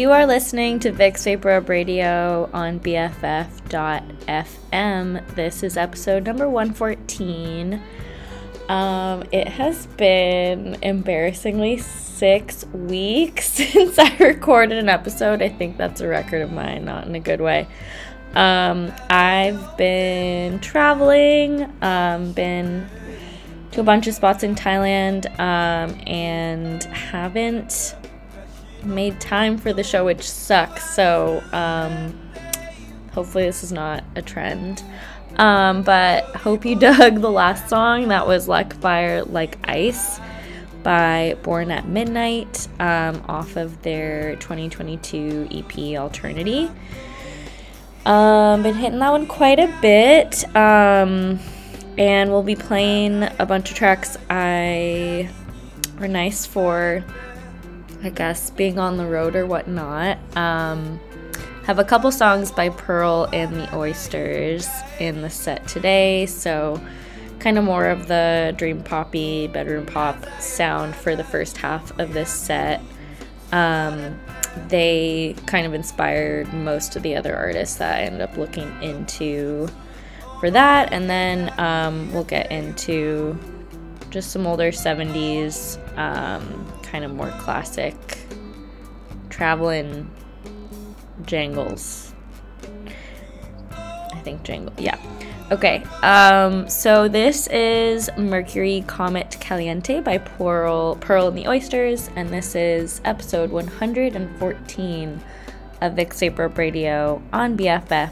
You are listening to Vic's Vapor Up Radio on BFF.fm. This is episode number 114. Um, it has been embarrassingly six weeks since I recorded an episode. I think that's a record of mine, not in a good way. Um, I've been traveling, um, been to a bunch of spots in Thailand, um, and haven't made time for the show, which sucks. So, um, hopefully, this is not a trend. Um, but hope you dug the last song. That was Like Fire, Like Ice by Born At Midnite um, off of their 2022 EP Alternity. Um, been hitting that one quite a bit. Um, and we'll be playing a bunch of tracks I were nice for I guess, being on the road or whatnot. Um, have a couple songs by Pearl and the Oysters in the set today, so kind of more of the dream poppy bedroom pop sound for the first half of this set. Um, they kind of inspired most of the other artists that I ended up looking into for that, and then um, we'll get into just some older 70s um, kind of more classic traveling jangles. I think jangle. Yeah. Okay. Um, so this is Mercury Comet Caliente by Pearl, Pearl and the Oysters, and this is episode 114 of Vic's Vapor Radio on BFF.fm.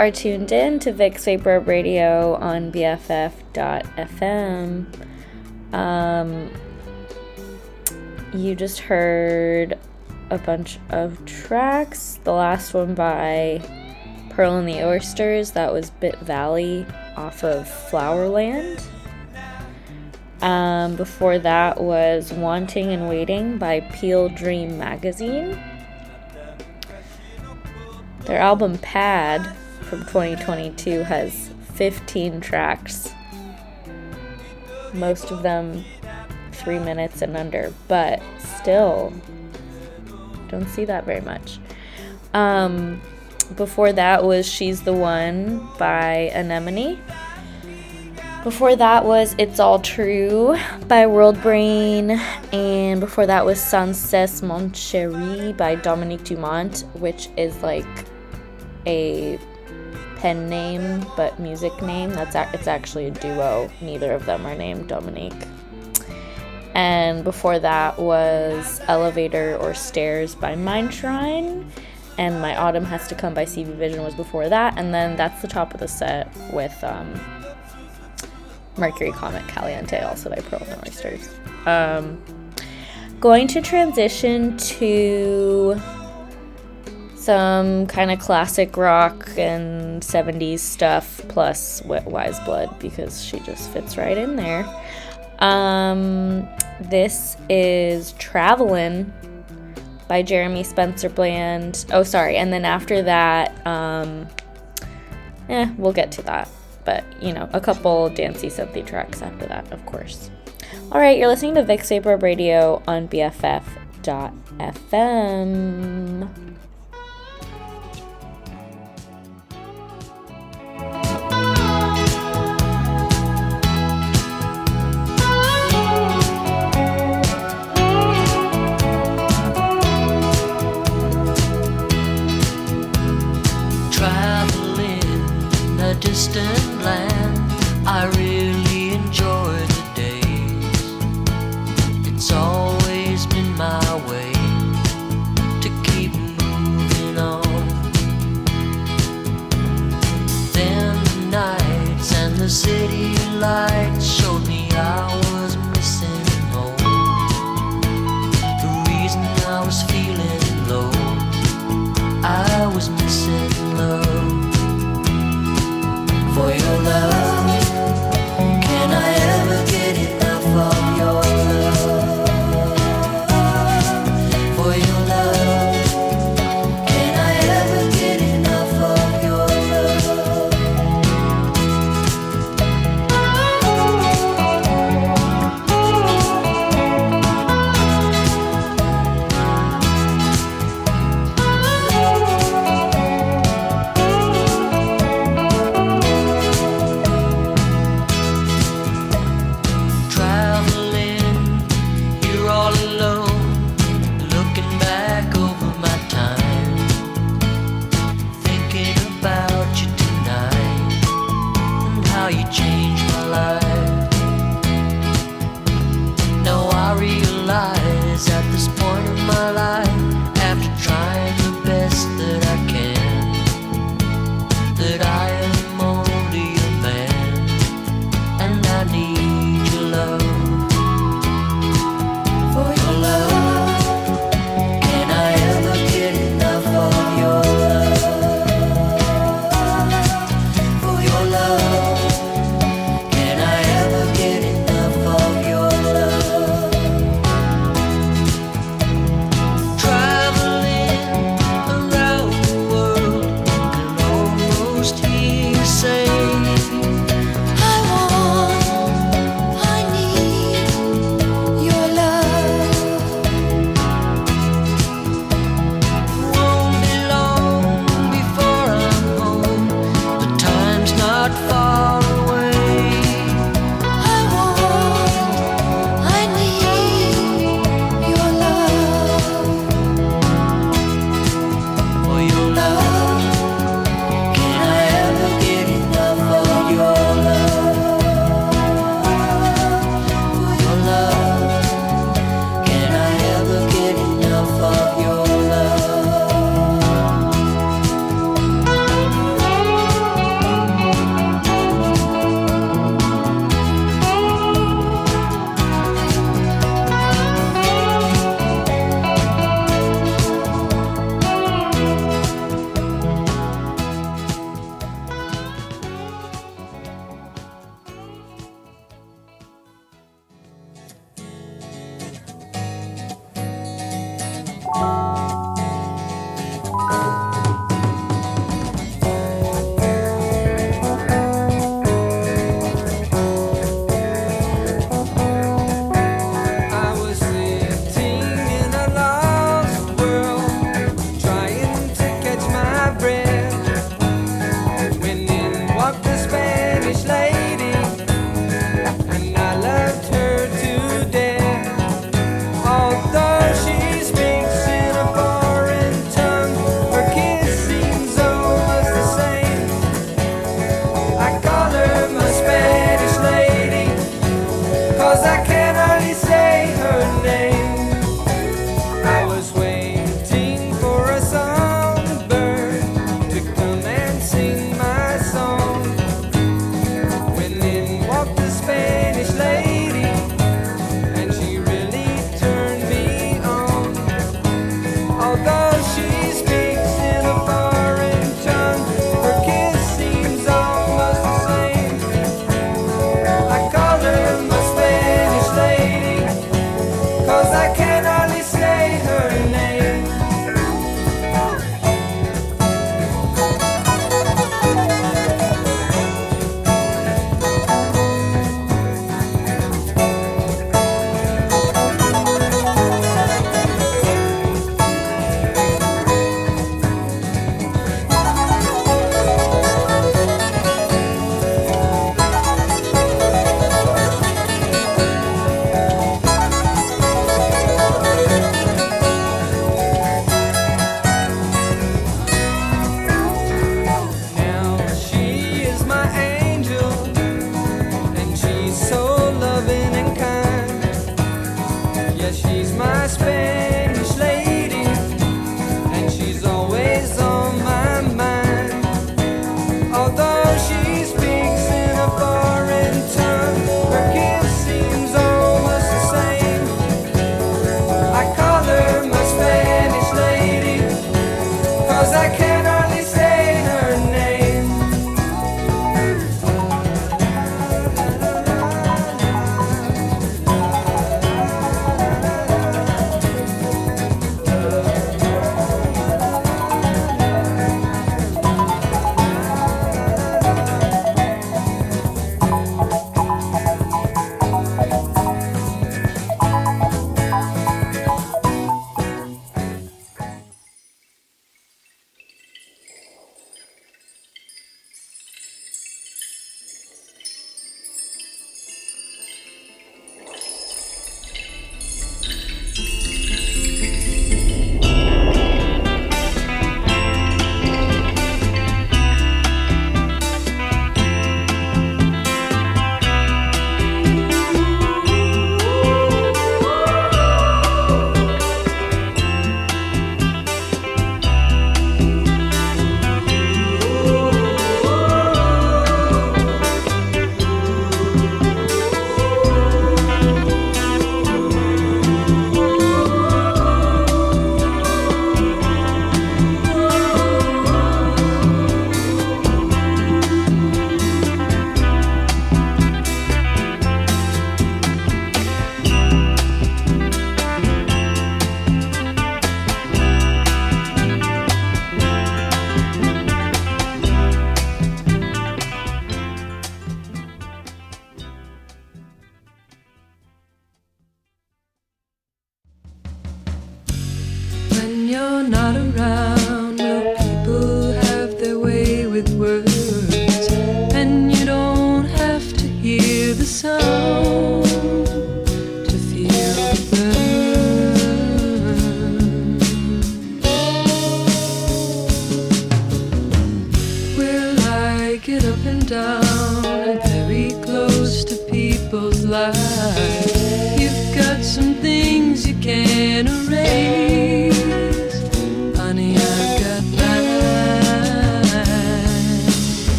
are tuned in to Vic's Vapor Radio on BFF.fm. Um, you just heard a bunch of tracks. The last one by Pearl and the Oysters, that was Bit Valley off of Flowerland. Um, before that was Wanting and Waiting by Peel Dream Magazine. Their album Pad from 2022 has 15 tracks, most of them three minutes and under, but still don't see that very much. Um, before that was She's the One by Anemone. Before that was It's All True by World Brain. And before that was Cesse Mon Chéri by Domenique Dumont, which is like a pen name but music name. That's a- it's actually a duo. Neither of them are named Domenique. And before that was Elevator or Stairs by Mind Shrine. And My Autumn Has to Come by CV Vision was before that. And then that's the top of the set with um, Mercury Comet Caliente, also by Pearl and Oysters. Um, going to transition to some kind of classic rock and 70s stuff plus Weyes Blood because she just fits right in there. Um, this is Travelin' by Jeremy Spencer Band. Oh, sorry. And then after that, um, eh, we'll get to that. But, you know, a couple dancey synthy tracks after that, of course. All right, you're listening to Vic's Vapor Radio on BFF.fm.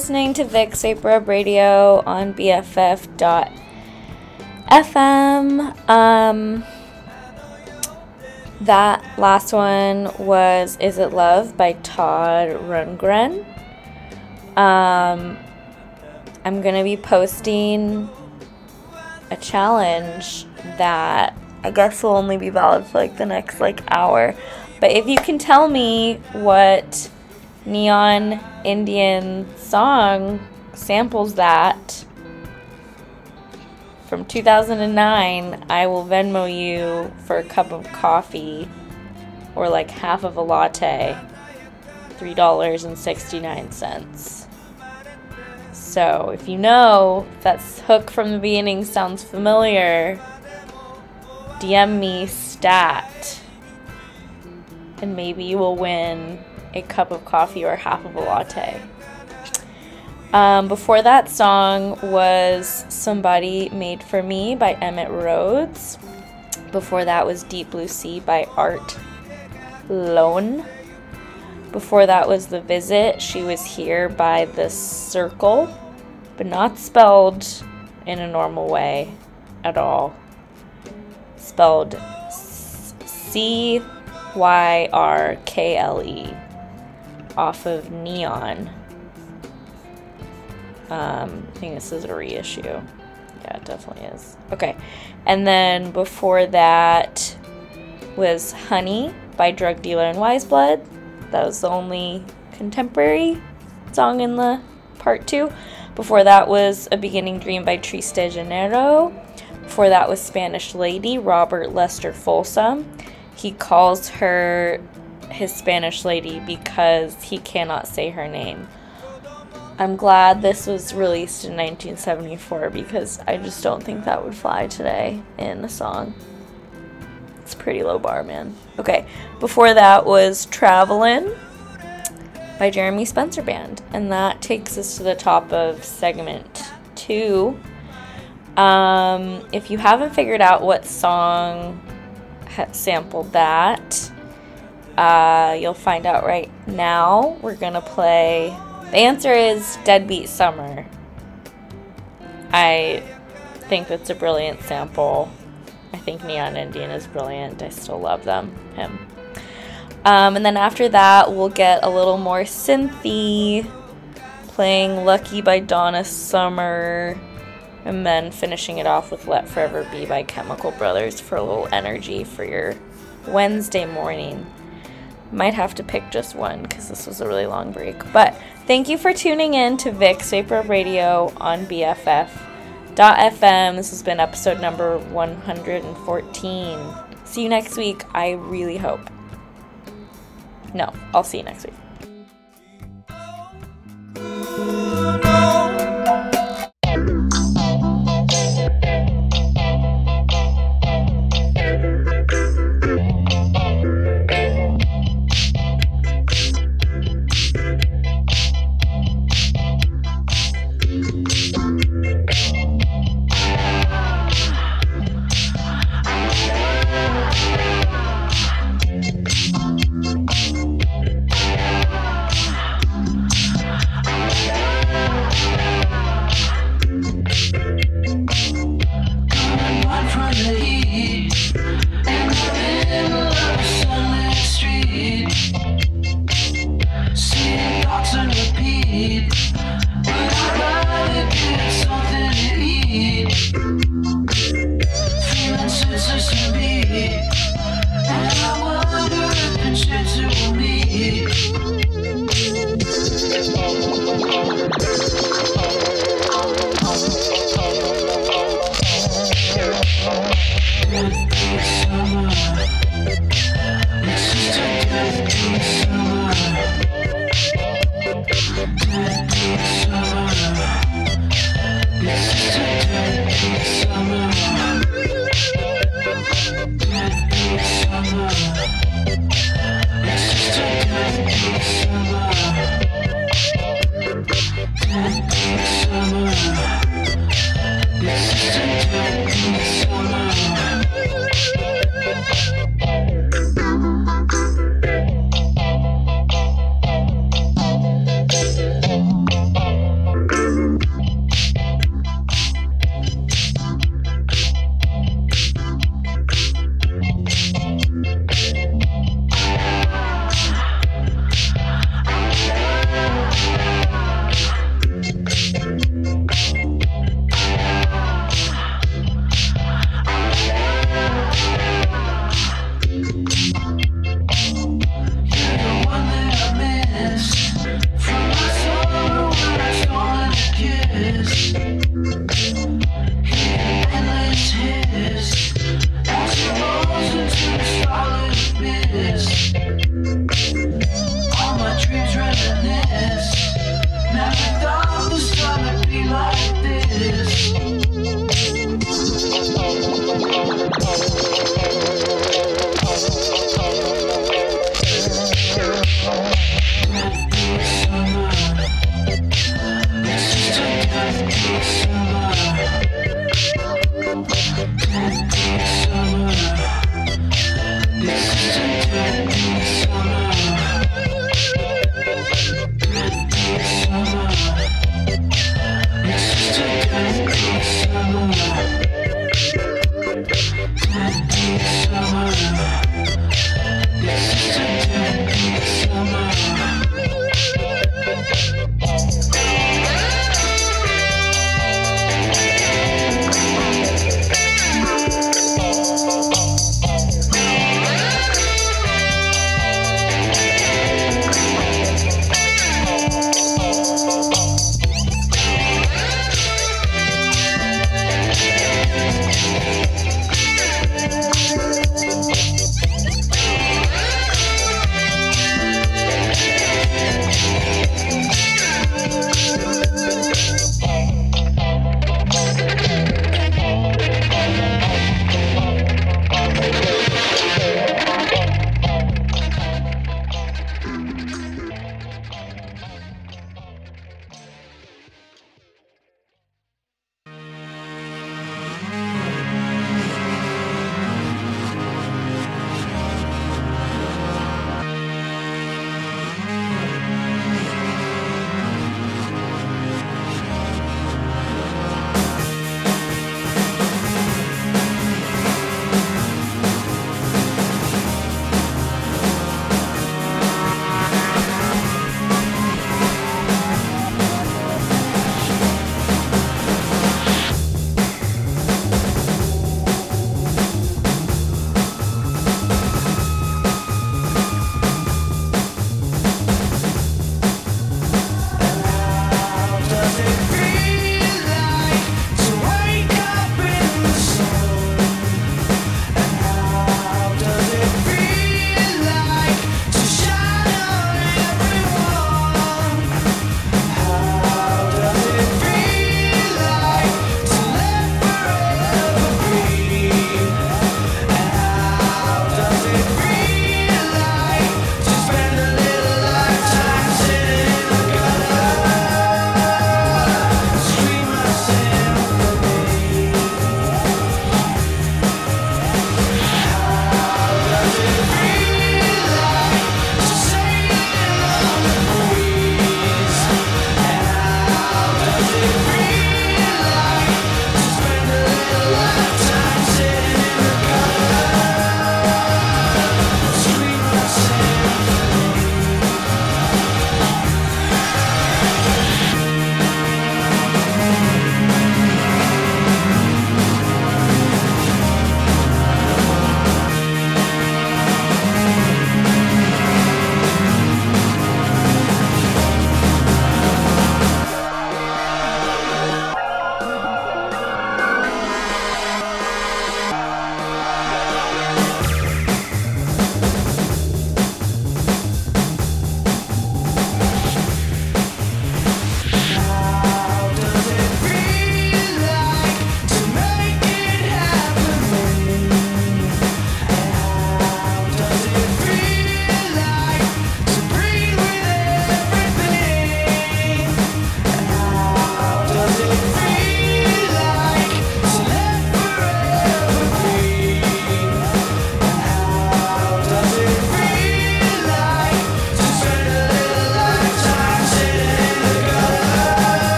listening to Vic's Vapor Radio on BFF.FM. Um, that last one was Is It Love by Todd Rundgren. Um, I'm going to be posting a challenge that I guess will only be valid for like the next like hour. But if you can tell me what Neon Indian song samples that from 2009, I will Venmo you for a cup of coffee or like half of a latte. $3.69. So, if you know that hook from the beginning sounds familiar, DM me stat and maybe you will win a cup of coffee or half of a latte. Um, before that song was Somebody Made for Me by Emitt Rhodes. Before that was Deep Blue Sea by Art Lone. Before that was The Visit, She Was Here by The Cyrkle, but not spelled in a normal way at all. Spelled C Y R K L E off of Neon. Um, I think this is a reissue. Yeah, it definitely is. Okay. And then before that was Honey by Drug Dealer and Weyes Blood. That was the only contemporary song in the part two. Before that was A Beginning Dream by Triste Janeiro. Before that was Spanish Lady, Robert Lester Folsom. He calls her his Spanish lady because he cannot say her name. I'm glad this was released in 1974 because I just don't think that would fly today in a song. It's pretty low bar, man. Okay, before that was Travelin' by Jeremy Spencer Band. And that takes us to the top of segment two. Um, if you haven't figured out what song sampled that, uh, you'll find out right now. We're gonna play. The answer is Deadbeat Summer. I think that's a brilliant sample. I think Neon Indian is brilliant. I still love them. Him. Um, and then after that, we'll get a little more synthy, playing Lucky by Donna Summer, and then finishing it off with Let Forever Be by Chemical Brothers for a little energy for your Wednesday morning. Might have to pick just one because this was a really long break. But thank you for tuning in to Vic's Vapor Radio on BFF.fm. This has been episode number 114. See you next week. I really hope. No, I'll see you next week.